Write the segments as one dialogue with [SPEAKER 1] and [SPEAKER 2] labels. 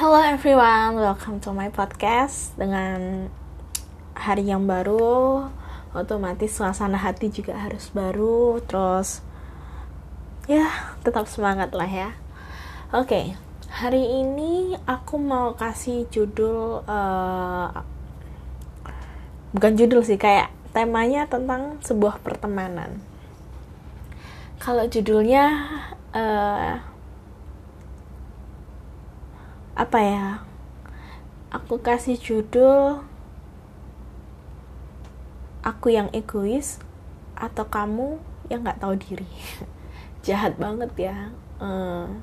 [SPEAKER 1] Hello everyone, welcome to my podcast dengan hari yang baru. Otomatis suasana hati juga harus baru, terus ya tetap semangat lah ya. Oke, hari ini aku mau kasih judul uh, bukan judul sih kayak temanya tentang sebuah pertemanan. Kalau judulnya uh, apa ya aku kasih judul aku yang egois atau kamu yang nggak tahu diri. Jahat banget ya. Uh,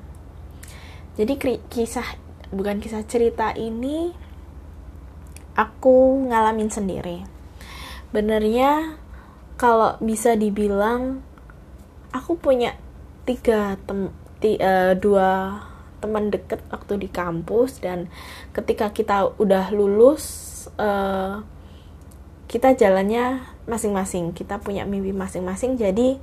[SPEAKER 1] jadi kisah bukan kisah cerita ini aku ngalamin sendiri. Benernya kalau bisa dibilang aku punya tiga tem ti, uh, dua teman deket waktu di kampus dan ketika kita udah lulus uh, kita jalannya masing-masing. Kita punya mimpi masing-masing jadi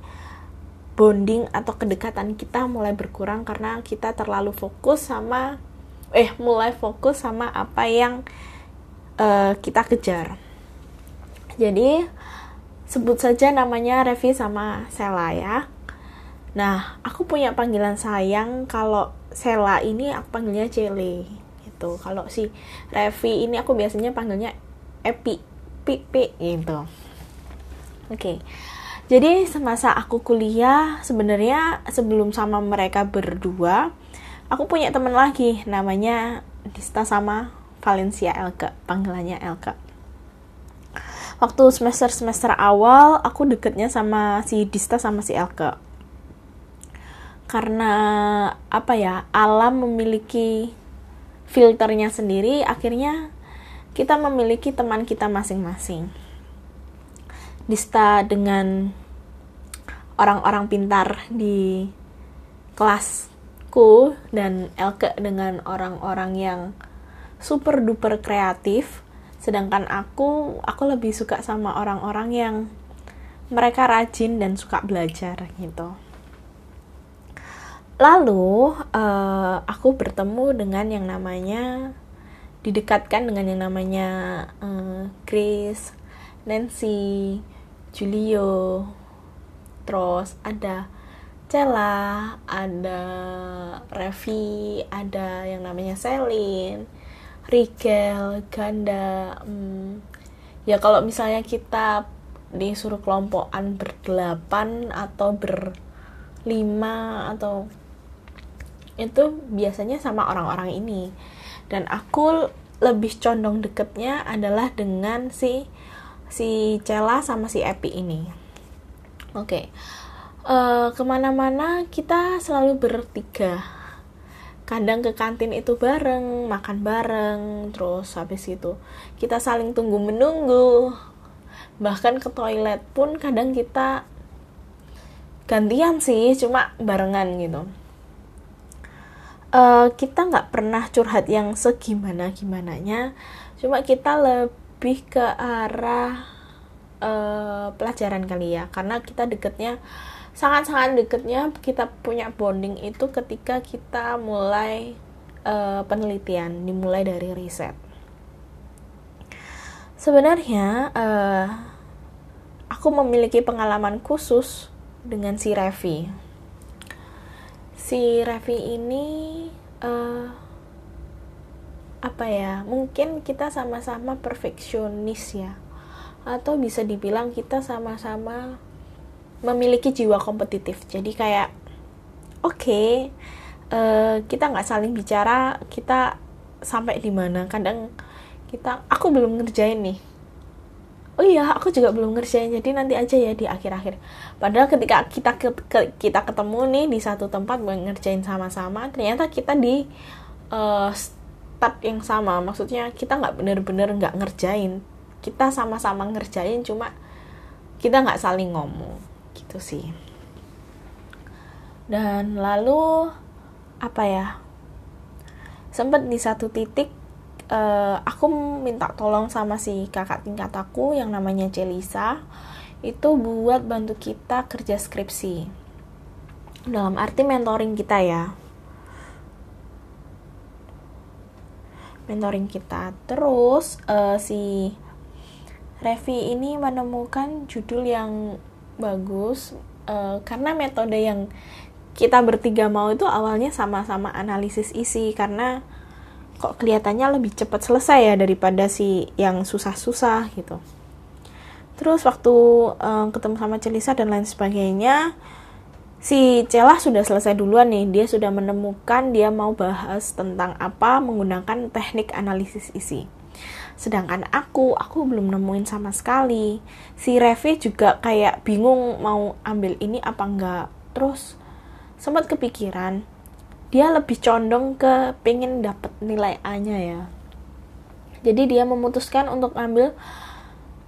[SPEAKER 1] bonding atau kedekatan kita mulai berkurang karena kita terlalu fokus sama eh mulai fokus sama apa yang uh, kita kejar. Jadi sebut saja namanya Revi sama Sela ya. Nah aku punya panggilan sayang kalau Sela ini aku panggilnya Cele gitu. Kalau si Revi ini aku biasanya panggilnya Epi Pipi gitu. Oke. Okay. jadi semasa aku kuliah sebenarnya sebelum sama mereka berdua aku punya teman lagi namanya Dista sama Valencia Elke panggilannya Elke. Waktu semester semester awal aku deketnya sama si Dista sama si Elke karena apa ya alam memiliki filternya sendiri akhirnya kita memiliki teman kita masing-masing. Dista dengan orang-orang pintar di kelasku dan Elke dengan orang-orang yang super duper kreatif sedangkan aku aku lebih suka sama orang-orang yang mereka rajin dan suka belajar gitu lalu uh, aku bertemu dengan yang namanya didekatkan dengan yang namanya uh, Grace, Nancy, Julio, terus ada Cella, ada Revi, ada yang namanya Selin, Rigel, Ganda. Hmm, ya kalau misalnya kita disuruh kelompokan berdelapan atau berlima atau itu biasanya sama orang-orang ini. Dan aku lebih condong deketnya adalah dengan si si Cela sama si Epi ini. Oke okay. uh, eh, ke mana-mana kita selalu bertiga. Kadang ke kantin itu bareng makan bareng terus habis itu kita saling tunggu menunggu. Bahkan ke toilet pun kadang kita gantian sih cuma barengan gitu uh, kita nggak pernah curhat yang segimana gimananya cuma kita lebih ke arah uh, pelajaran kali ya. Karena kita deketnya sangat-sangat deketnya kita punya bonding itu ketika kita mulai uh, penelitian dimulai dari riset. Sebenarnya uh, aku memiliki pengalaman khusus dengan si Revi si Raffi ini uh, apa ya mungkin kita sama-sama perfeksionis ya. Atau bisa dibilang kita sama-sama memiliki jiwa kompetitif. Jadi kayak oke okay, uh, eh, kita nggak saling bicara kita sampai di mana. Kadang kita aku belum ngerjain nih oh iya aku juga belum ngerjain jadi nanti aja ya di akhir-akhir. Padahal ketika kita ke, ke, kita ketemu nih di satu tempat ngerjain sama-sama ternyata kita di uh, start yang sama. Maksudnya kita nggak bener-bener nggak ngerjain. Kita sama-sama ngerjain cuma kita nggak saling ngomong. Gitu sih. Dan lalu apa ya? Sempat di satu titik uh, aku minta tolong sama si kakak tingkat aku yang namanya Celisa itu buat bantu kita kerja skripsi. Dalam arti mentoring kita ya. Mentoring kita. Terus uh, si Revi ini menemukan judul yang bagus uh, karena metode yang kita bertiga mau itu awalnya sama-sama analisis isi karena kok kelihatannya lebih cepat selesai ya daripada si yang susah-susah gitu. Terus waktu um, ketemu sama Celisa dan lain sebagainya, si Celah sudah selesai duluan nih. Dia sudah menemukan dia mau bahas tentang apa menggunakan teknik analisis isi. Sedangkan aku, aku belum nemuin sama sekali. Si Revi juga kayak bingung mau ambil ini apa enggak. Terus sempat kepikiran, dia lebih condong ke pengen dapat nilai A-nya ya. Jadi dia memutuskan untuk ambil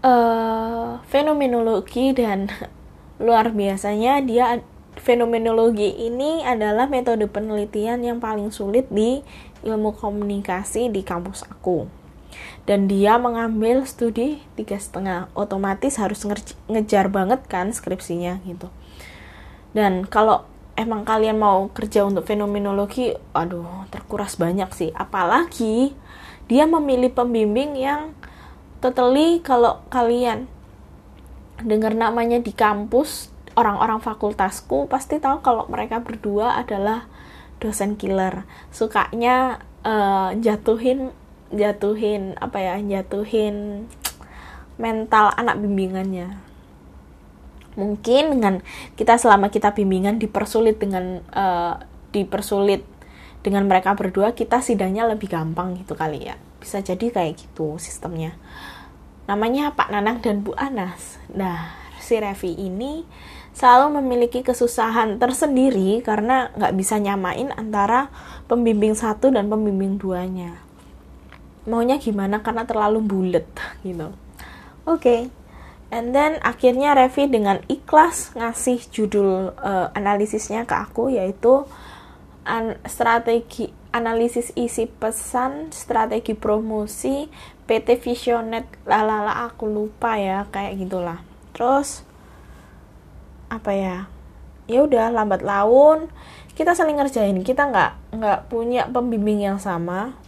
[SPEAKER 1] uh, fenomenologi dan luar biasanya dia fenomenologi ini adalah metode penelitian yang paling sulit di ilmu komunikasi di kampus aku dan dia mengambil studi tiga setengah otomatis harus ngejar banget kan skripsinya gitu dan kalau emang kalian mau kerja untuk fenomenologi? Aduh terkuras banyak sih. Apalagi dia memilih pembimbing yang totally kalau kalian dengar namanya di kampus orang-orang fakultasku pasti tahu kalau mereka berdua adalah dosen killer. Sukanya uh, jatuhin jatuhin apa ya jatuhin mental anak bimbingannya mungkin dengan kita selama kita bimbingan dipersulit dengan uh, dipersulit dengan mereka berdua kita sidangnya lebih gampang gitu kali ya. Bisa jadi kayak gitu sistemnya. Namanya Pak Nanang dan Bu Anas. Nah si Revi ini selalu memiliki kesusahan tersendiri karena nggak bisa nyamain antara pembimbing satu dan pembimbing duanya. Maunya gimana? Karena terlalu bulet gitu. Oke. okay. And then akhirnya Revi dengan ikhlas ngasih judul uh, analisisnya ke aku yaitu an strategi analisis isi pesan, strategi promosi, PT Visionet, lalala aku lupa ya, kayak gitulah. Terus apa ya? Ya udah lambat laun kita saling ngerjain. Kita nggak nggak punya pembimbing yang sama.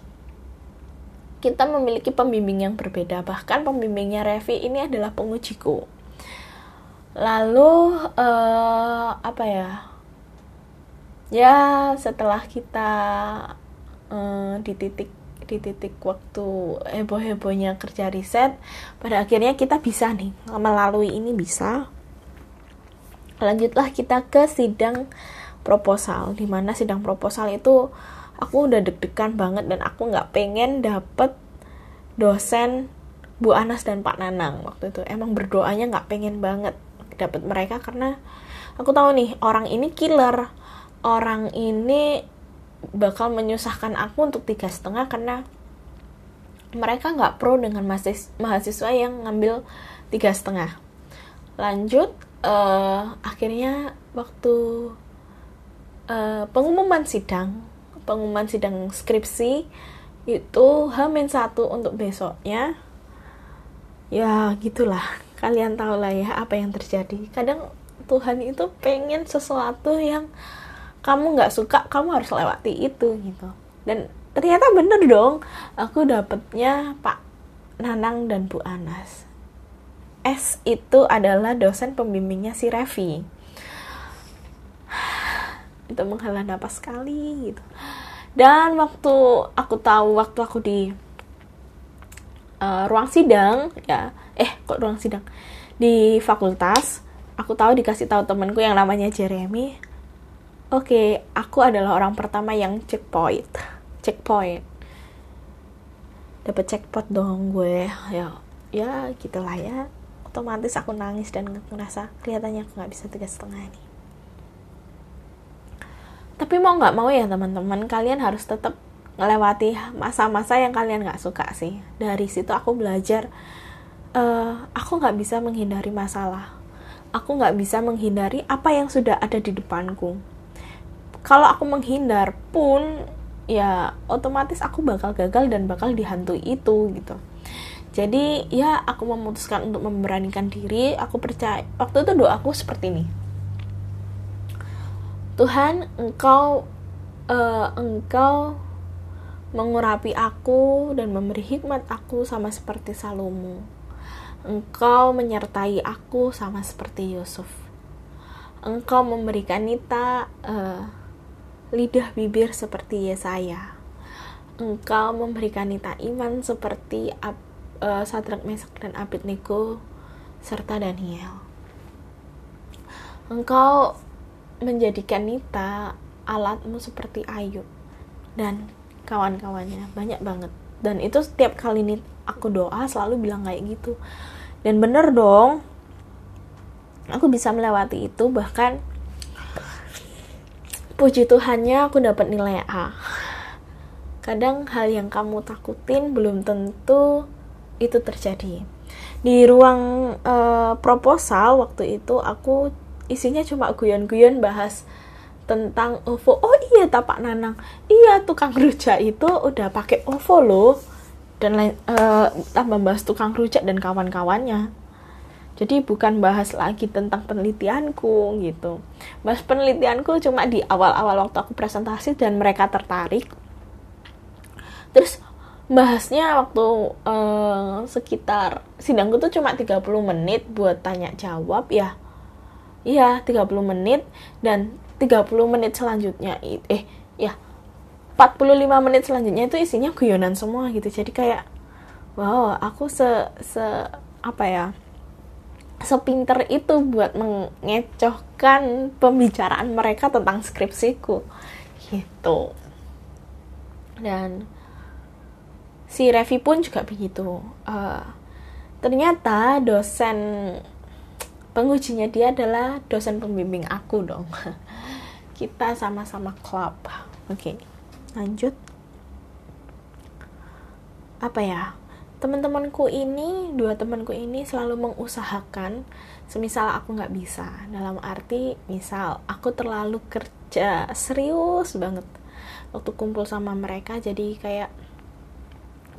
[SPEAKER 1] Kita memiliki pembimbing yang berbeda. Bahkan pembimbingnya Revi ini adalah pengujiku. Lalu uh, apa ya? ya setelah kita uh, di titik di titik waktu heboh-hebohnya kerja riset pada akhirnya kita bisa nih melalui ini bisa lanjutlah kita ke sidang proposal di mana sidang proposal itu aku udah deg-degan banget dan aku nggak pengen dapet dosen Bu Anas dan Pak Nanang waktu itu. Emang berdoanya nggak pengen banget dapet mereka karena aku tahu nih orang ini killer. Orang ini bakal menyusahkan aku untuk tiga setengah karena mereka nggak pro dengan mahasiswa yang ngambil tiga setengah. Lanjut uh, akhirnya waktu uh, pengumuman sidang pengumuman sidang skripsi itu hamin satu untuk besoknya. Ya gitulah. Kalian tahu lah ya apa yang terjadi. Kadang Tuhan itu pengen sesuatu yang kamu nggak suka kamu harus lewati itu gitu. Dan ternyata bener dong. Aku dapetnya Pak Nanang dan Bu Anas. S itu adalah dosen pembimbingnya si Revi. Itu menghela napas sekali gitu dan waktu aku tahu waktu aku di uh, ruang sidang ya eh kok ruang sidang di fakultas aku tahu dikasih tahu temanku yang namanya Jeremy Oke, okay, aku adalah orang pertama yang checkpoint. Checkpoint. Dapat checkpoint dong gue. Ya, ya gitulah ya. Otomatis aku nangis dan ngerasa kelihatannya aku nggak bisa tiga setengah nih. Tapi mau nggak mau ya teman-teman, kalian harus tetap melewati masa-masa yang kalian nggak suka sih. Dari situ aku belajar, uh, aku nggak bisa menghindari masalah. Aku nggak bisa menghindari apa yang sudah ada di depanku kalau aku menghindar pun ya otomatis aku bakal gagal dan bakal dihantui itu gitu jadi ya aku memutuskan untuk memberanikan diri aku percaya waktu itu doaku seperti ini Tuhan engkau uh, engkau mengurapi aku dan memberi hikmat aku sama seperti Salomo. Engkau menyertai aku sama seperti Yusuf. Engkau memberikan Nita uh, lidah bibir seperti Yesaya. Engkau memberikan Nita iman seperti uh, Sadrak Mesak dan Abednego serta Daniel. Engkau menjadikan Nita alatmu seperti Ayub dan kawan-kawannya banyak banget. Dan itu setiap kali nih aku doa selalu bilang kayak gitu. Dan bener dong aku bisa melewati itu bahkan puji Tuhannya aku dapat nilai A. Kadang hal yang kamu takutin belum tentu itu terjadi. Di ruang uh, proposal waktu itu aku isinya cuma guyon-guyon bahas tentang OVO. Oh iya tapak nanang. Iya tukang rujak itu udah pakai OVO loh. Dan lain uh, tambah bahas tukang rujak dan kawan-kawannya. Jadi bukan bahas lagi tentang penelitianku gitu. Bahas penelitianku cuma di awal-awal waktu aku presentasi dan mereka tertarik. Terus bahasnya waktu uh, sekitar sidangku tuh cuma 30 menit buat tanya jawab ya. Iya, 30 menit dan 30 menit selanjutnya eh ya 45 menit selanjutnya itu isinya guyonan semua gitu. Jadi kayak wow aku se se apa ya sepinter itu buat mengecohkan pembicaraan mereka tentang skripsiku gitu. Dan si Revi pun juga begitu. Uh, ternyata dosen pengujinya dia adalah dosen pembimbing aku dong. Kita sama-sama klub. Oke okay, lanjut. Apa ya? Teman-temanku ini dua temanku ini selalu mengusahakan semisal aku nggak bisa. Dalam arti misal aku terlalu kerja serius banget. Waktu kumpul sama mereka jadi kayak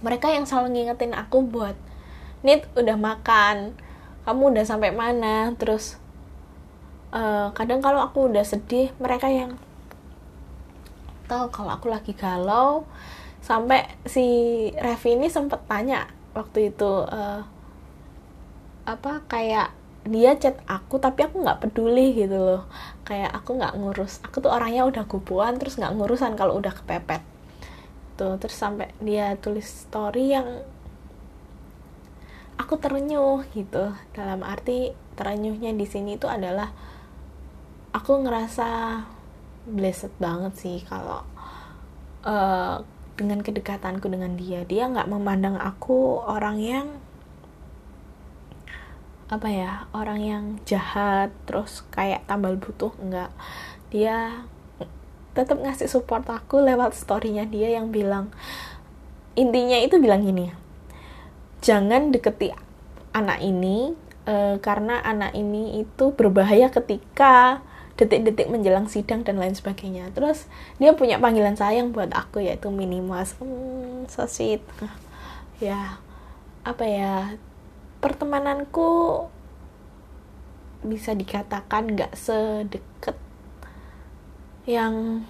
[SPEAKER 1] mereka yang selalu ngingetin aku buat Nit udah makan kamu udah sampai mana? Terus uh, kadang kalau aku udah sedih mereka yang tahu kalau aku lagi galau. Sampai si Revi ini sempet tanya waktu itu uh, apa kayak dia chat aku tapi aku nggak peduli gitu loh. Kayak aku nggak ngurus. Aku tuh orangnya udah gubuan terus nggak ngurusan kalau udah kepepet. Tuh terus sampai dia tulis story yang aku terenyuh gitu. Dalam arti terenyuhnya di sini itu adalah aku ngerasa blessed banget sih kalau uh, dengan kedekatanku dengan dia. Dia nggak memandang aku orang yang apa ya orang yang jahat terus kayak tambal butuh enggak dia tetap ngasih support aku lewat storynya dia yang bilang intinya itu bilang gini jangan deketi anak ini uh, karena anak ini itu berbahaya ketika detik-detik menjelang sidang dan lain sebagainya. Terus dia punya panggilan sayang buat aku yaitu minimas hmm, so sweet ya apa ya pertemananku bisa dikatakan nggak sedekat yang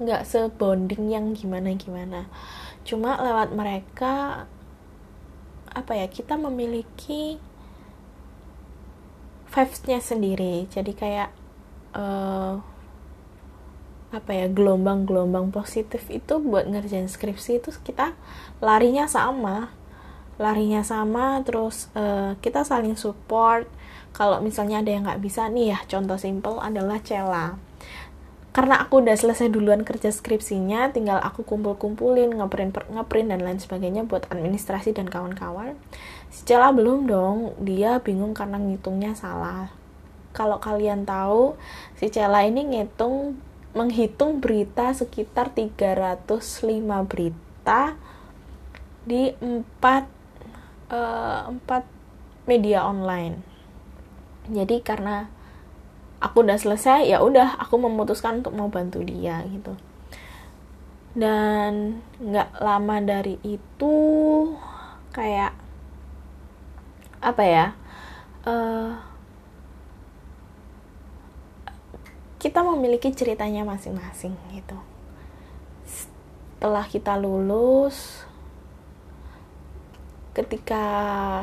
[SPEAKER 1] nggak sebonding yang gimana gimana cuma lewat mereka apa ya kita memiliki vibes-nya sendiri. Jadi kayak uh, apa ya gelombang-gelombang positif itu buat ngerjain skripsi itu kita larinya sama. Larinya sama terus uh, kita saling support. Kalau misalnya ada yang nggak bisa nih ya contoh simple adalah cela karena aku udah selesai duluan kerja skripsinya tinggal aku kumpul-kumpulin ngeprint ngeprint dan lain sebagainya buat administrasi dan kawan-kawan. Si belum dong dia bingung karena ngitungnya salah. Kalau kalian tahu si Cela ini ngitung menghitung berita sekitar 305 berita di empat uh, empat media online. Jadi karena aku udah selesai ya udah aku memutuskan untuk mau bantu dia gitu. Dan nggak lama dari itu kayak apa ya uh, kita memiliki ceritanya masing-masing gitu. Setelah kita lulus ketika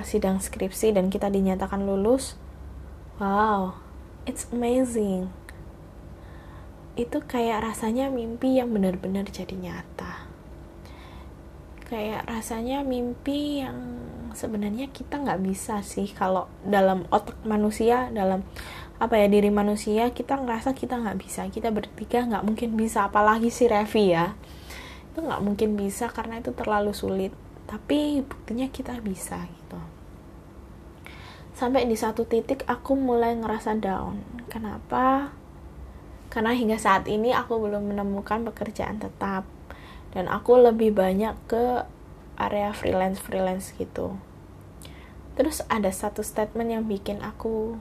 [SPEAKER 1] sidang skripsi dan kita dinyatakan lulus wow it's amazing. Itu kayak rasanya mimpi yang benar-benar jadi nyata. Kayak rasanya mimpi yang sebenarnya kita nggak bisa sih kalau dalam otak manusia dalam apa ya diri manusia kita ngerasa kita nggak bisa. Kita bertiga nggak mungkin bisa apalagi si Revi ya. Itu nggak mungkin bisa karena itu terlalu sulit. Tapi buktinya kita bisa gitu sampai di satu titik aku mulai ngerasa down. Kenapa? Karena hingga saat ini aku belum menemukan pekerjaan tetap. Dan aku lebih banyak ke area freelance freelance gitu. Terus ada satu statement yang bikin aku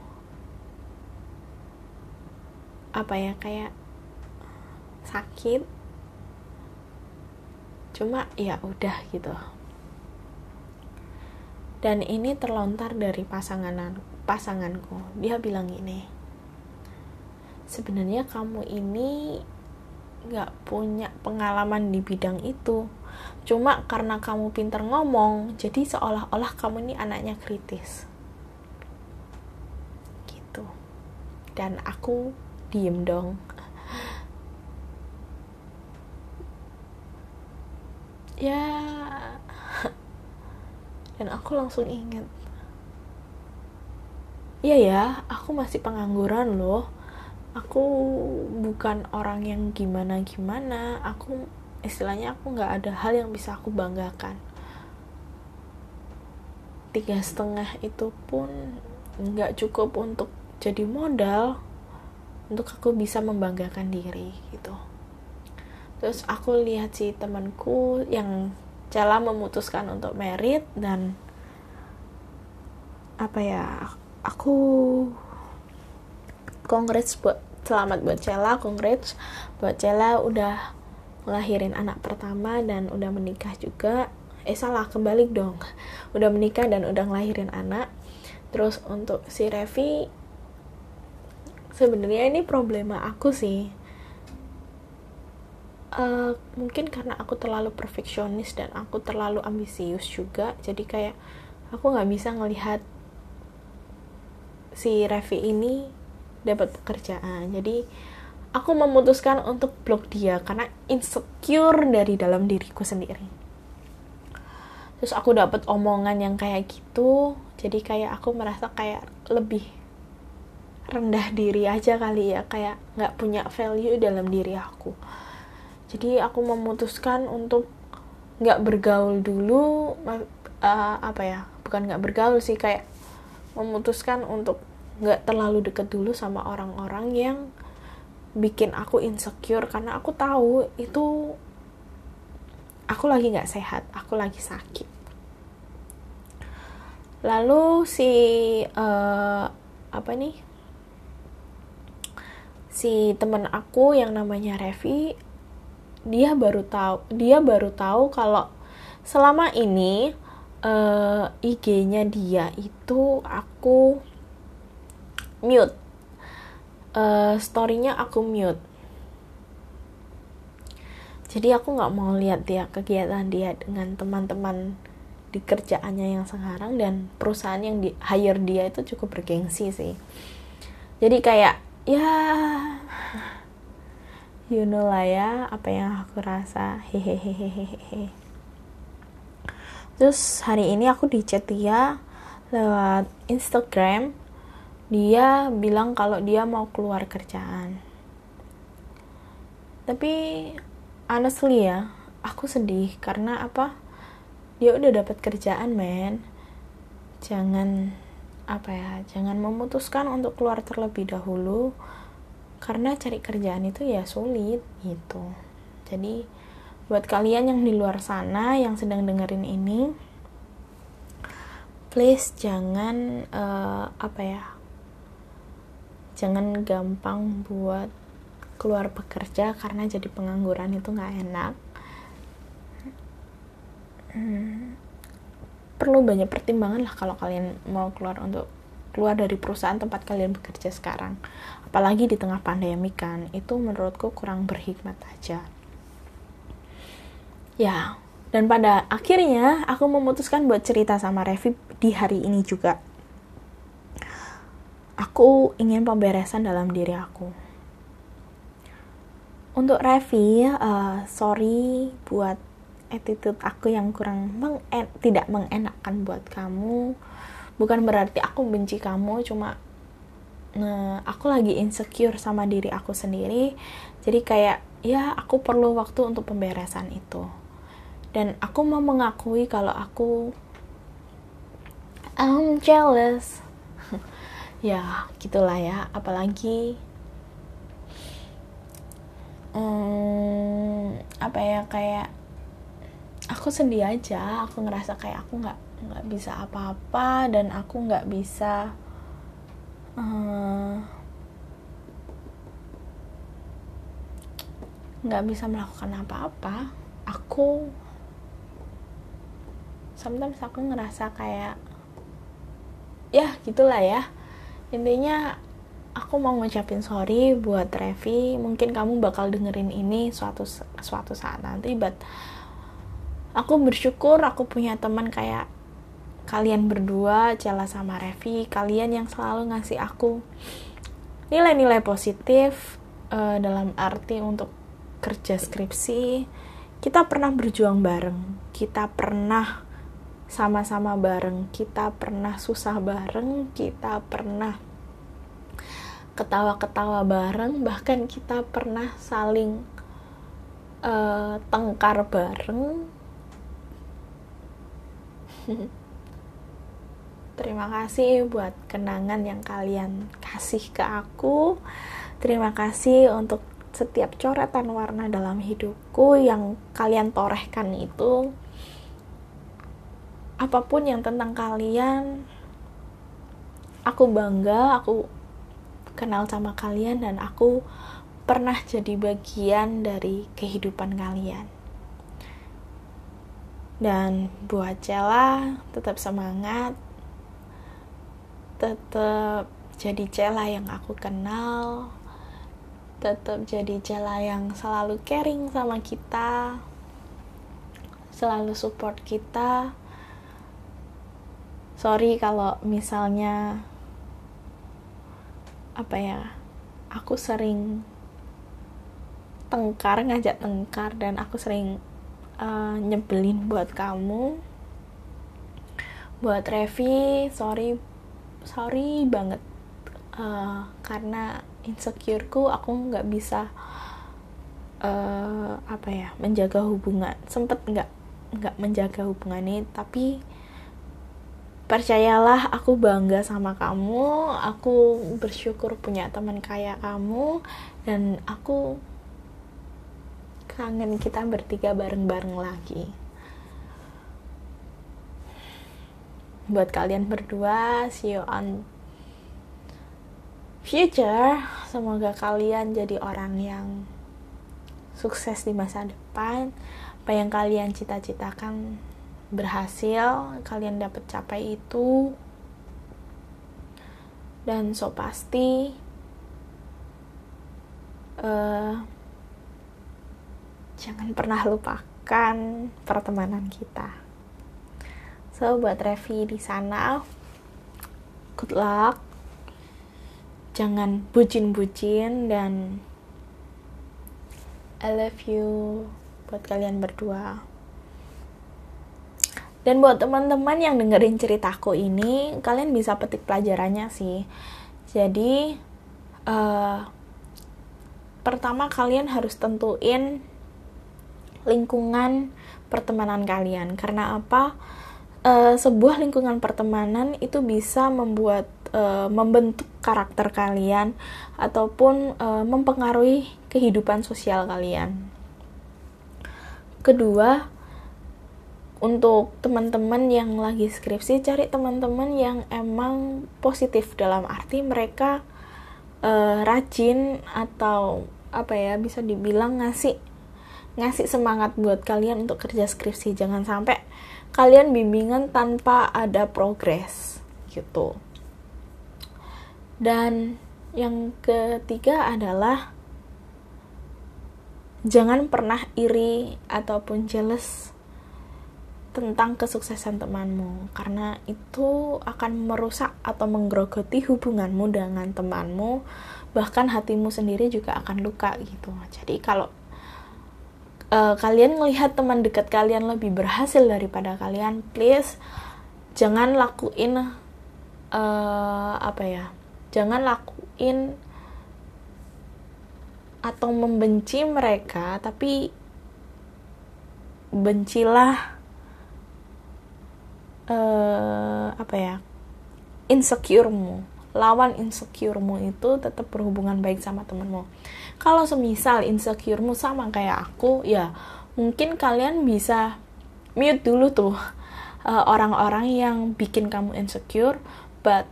[SPEAKER 1] apa ya kayak sakit. Cuma ya udah gitu dan ini terlontar dari pasangan pasanganku. Dia bilang gini sebenarnya kamu ini nggak punya pengalaman di bidang itu. Cuma karena kamu pinter ngomong jadi seolah-olah kamu ini anaknya kritis. Gitu. Dan aku diem dong. Ya dan aku langsung inget iya ya aku masih pengangguran loh. Aku bukan orang yang gimana gimana aku istilahnya aku nggak ada hal yang bisa aku banggakan. Tiga setengah itu pun nggak cukup untuk jadi modal untuk aku bisa membanggakan diri gitu. Terus aku lihat si temanku yang Cela memutuskan untuk merit dan apa ya aku congrats buat selamat buat Cella congrats buat Cella udah ngelahirin anak pertama dan udah menikah juga. Eh salah kembali dong. Udah menikah dan udah ngelahirin anak. Terus untuk si Revi sebenarnya ini problema aku sih uh, mungkin karena aku terlalu perfeksionis dan aku terlalu ambisius juga jadi kayak aku nggak bisa ngelihat si Revi ini dapat pekerjaan. Jadi aku memutuskan untuk blok dia karena insecure dari dalam diriku sendiri. Terus aku dapat omongan yang kayak gitu jadi kayak aku merasa kayak lebih rendah diri aja kali ya kayak nggak punya value dalam diri aku jadi aku memutuskan untuk nggak bergaul dulu uh, apa ya bukan nggak bergaul sih kayak memutuskan untuk nggak terlalu deket dulu sama orang-orang yang bikin aku insecure. Karena aku tahu itu aku lagi nggak sehat aku lagi sakit. Lalu si uh, apa nih si temen aku yang namanya Revi dia baru tahu dia baru tahu kalau selama ini uh, IG-nya dia itu aku mute. Uh, story-nya aku mute. Jadi aku nggak mau lihat dia kegiatan dia dengan teman-teman di kerjaannya yang sekarang dan perusahaan yang di hire dia itu cukup bergengsi sih. Jadi kayak ya you know lah ya apa yang aku rasa. Hehehehehe terus hari ini aku di chat dia lewat Instagram. Dia bilang kalau dia mau keluar kerjaan. Tapi honestly ya aku sedih karena apa? Dia udah dapat kerjaan men. Jangan apa ya jangan memutuskan untuk keluar terlebih dahulu karena cari kerjaan itu ya sulit gitu. Jadi buat kalian yang di luar sana yang sedang dengerin ini please jangan uh, apa ya jangan gampang buat keluar bekerja karena jadi pengangguran itu nggak enak. Hmm, perlu banyak pertimbangan lah kalau kalian mau keluar untuk keluar dari perusahaan tempat kalian bekerja sekarang apalagi di tengah pandemi kan itu menurutku kurang berhikmat aja. Ya dan pada akhirnya aku memutuskan buat cerita sama Revi di hari ini juga. Aku ingin pemberesan dalam diri aku. Untuk Revi uh, sorry buat attitude aku yang kurang mengen tidak mengenakan buat kamu. Bukan berarti aku benci kamu cuma nah, aku lagi insecure sama diri aku sendiri. Jadi kayak ya aku perlu waktu untuk pemberesan itu. Dan aku mau mengakui kalau aku I'm jealous. Ya gitulah ya. Apalagi hmm, apa ya kayak aku sedih aja. Aku ngerasa kayak aku nggak nggak bisa apa-apa dan aku nggak bisa nggak uh, bisa melakukan apa-apa. Aku sometimes aku ngerasa kayak ya gitulah ya. Intinya aku mau ngucapin sorry buat Revi. Mungkin kamu bakal dengerin ini suatu suatu saat nanti but aku bersyukur aku punya teman kayak kalian berdua Cela sama Revi kalian yang selalu ngasih aku nilai-nilai positif uh, dalam arti untuk kerja skripsi. Kita pernah berjuang bareng kita pernah sama-sama bareng kita pernah susah bareng kita pernah ketawa-ketawa bareng bahkan kita pernah saling uh, tengkar bareng Terima kasih buat kenangan yang kalian kasih ke aku. Terima kasih untuk setiap coretan warna dalam hidupku yang kalian torehkan itu. Apa pun yang tentang kalian, aku bangga, aku kenal sama kalian dan aku pernah jadi bagian dari kehidupan kalian. Dan buat Cela, tetap semangat. Tetap jadi Cela yang aku kenal. Tetap jadi Cela yang selalu caring sama kita. Selalu support kita. Sorry kalau misalnya apa ya aku sering tengkar ngajak tengkar dan aku sering uh, nyebelin buat kamu buat Revi sorry sorry banget. Uh, karena insecureku aku nggak bisa uh, apa ya menjaga hubungan. Sempet nggak nggak menjaga hubungan ini tapi percayalah aku bangga sama kamu. Aku bersyukur punya teman kayak kamu. Dan aku kangen kita bertiga bareng-bareng lagi buat kalian berdua. See you on future. Semoga kalian jadi orang yang sukses di masa depan. Apa yang kalian cita-citakan berhasil kalian dapat capai itu. Dan so pasti uh, jangan pernah lupakan pertemanan kita. So buat Revi di sana, good luck. Jangan bucin-bucin dan I love you buat kalian berdua. Dan buat teman-teman yang dengerin ceritaku ini, kalian bisa petik pelajarannya sih. Jadi, uh, pertama kalian harus tentuin lingkungan pertemanan kalian. Karena apa? E, sebuah lingkungan pertemanan itu bisa membuat e, membentuk karakter kalian ataupun e, mempengaruhi kehidupan sosial kalian. Kedua, untuk teman-teman yang lagi skripsi cari teman-teman yang emang positif dalam arti mereka uh, rajin atau apa ya bisa dibilang ngasih ngasih semangat buat kalian untuk kerja skripsi jangan sampai kalian bimbingan tanpa ada progres gitu. Dan yang ketiga adalah jangan pernah iri ataupun jealous tentang kesuksesan temanmu karena itu akan merusak atau menggerogoti hubunganmu dengan temanmu bahkan hatimu sendiri juga akan luka gitu. Jadi kalau uh, kalian melihat teman dekat kalian lebih berhasil daripada kalian please jangan lakuin uh, apa ya jangan lakuin atau membenci mereka tapi bencilah uh, apa ya insecuremu lawan insecuremu itu tetap berhubungan baik sama temenmu. Kalau semisal insecuremu sama kayak aku ya mungkin kalian bisa mute dulu tuh eh, orang-orang uh, yang bikin kamu insecure but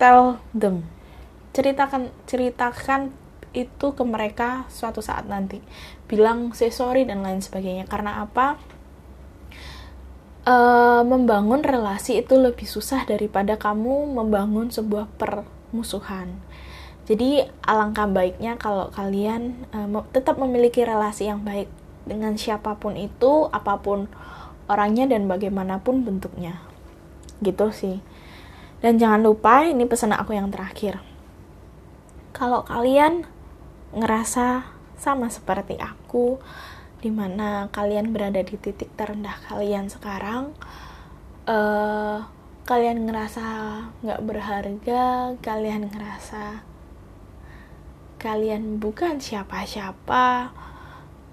[SPEAKER 1] tell them. Ceritakan ceritakan itu ke mereka suatu saat nanti. Bilang say sorry dan lain sebagainya. Karena apa uh, membangun relasi itu lebih susah daripada kamu membangun sebuah permusuhan. Jadi alangkah baiknya kalau kalian uh, tetap memiliki relasi yang baik dengan siapa pun itu, apa pun orangnya dan bagaimanapun bentuknya. Gitu sih. Dan jangan lupa ini pesan aku yang terakhir. Kalau kalian ngerasa sama seperti aku, di mana kalian berada di titik terendah kalian sekarang uh, kalian ngerasa nggak berharga kalian ngerasa kalian bukan siapa-siapa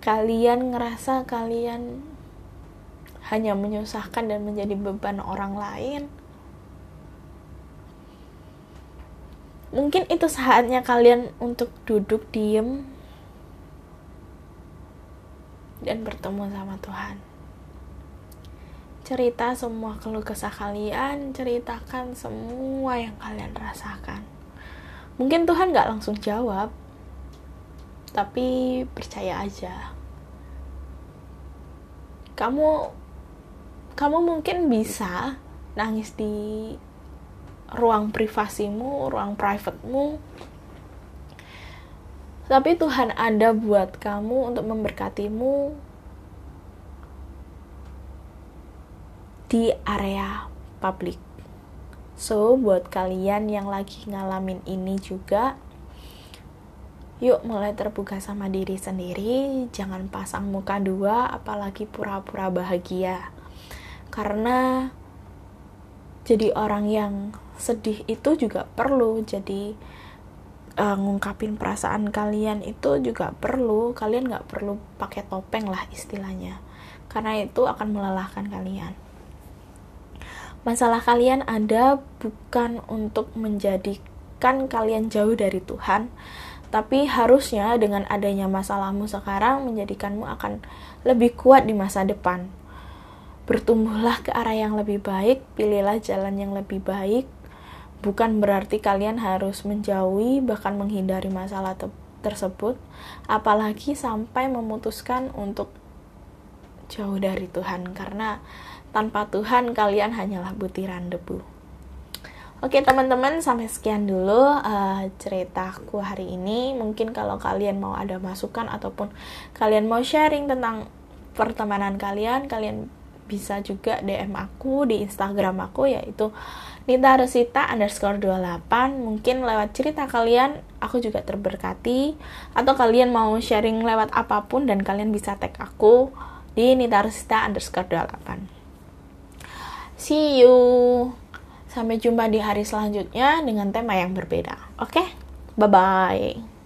[SPEAKER 1] kalian ngerasa kalian hanya menyusahkan dan menjadi beban orang lain. Mungkin itu saatnya kalian untuk duduk diem dan bertemu sama Tuhan. Cerita semua keluh kesah kalian, ceritakan semua yang kalian rasakan. Mungkin Tuhan gak langsung jawab, tapi percaya aja. Kamu kamu mungkin bisa nangis di ruang privasimu, ruang privatemu, tapi Tuhan ada buat kamu untuk memberkatimu di area publik. So, buat kalian yang lagi ngalamin ini juga, yuk mulai terbuka sama diri sendiri, jangan pasang muka dua, apalagi pura-pura bahagia. Karena jadi orang yang sedih itu juga perlu jadi uh, ngungkapin perasaan kalian itu juga perlu. Kalian nggak perlu pakai topeng lah istilahnya. Karena itu akan melelahkan kalian. Masalah kalian ada bukan untuk menjadikan kalian jauh dari Tuhan tapi harusnya dengan adanya masalahmu sekarang menjadikanmu akan lebih kuat di masa depan. Bertumbuhlah ke arah yang lebih baik pilihlah jalan yang lebih baik bukan berarti kalian harus menjauhi bahkan menghindari masalah te tersebut apalagi sampai memutuskan untuk jauh dari Tuhan karena tanpa Tuhan kalian hanyalah butiran debu. Oke teman-teman sampai sekian dulu uh, ceritaku hari ini. Mungkin kalau kalian mau ada masukan ataupun kalian mau sharing tentang pertemanan kalian kalian bisa juga DM aku di Instagram aku yaitu Nita Resita underscore 28 Mungkin lewat cerita kalian Aku juga terberkati. Atau kalian mau sharing lewat apa pun Dan kalian bisa tag aku Di Nita Resita underscore 28 See you. Sampai jumpa di hari selanjutnya Dengan tema yang berbeda. Oke? Okay? Bye-bye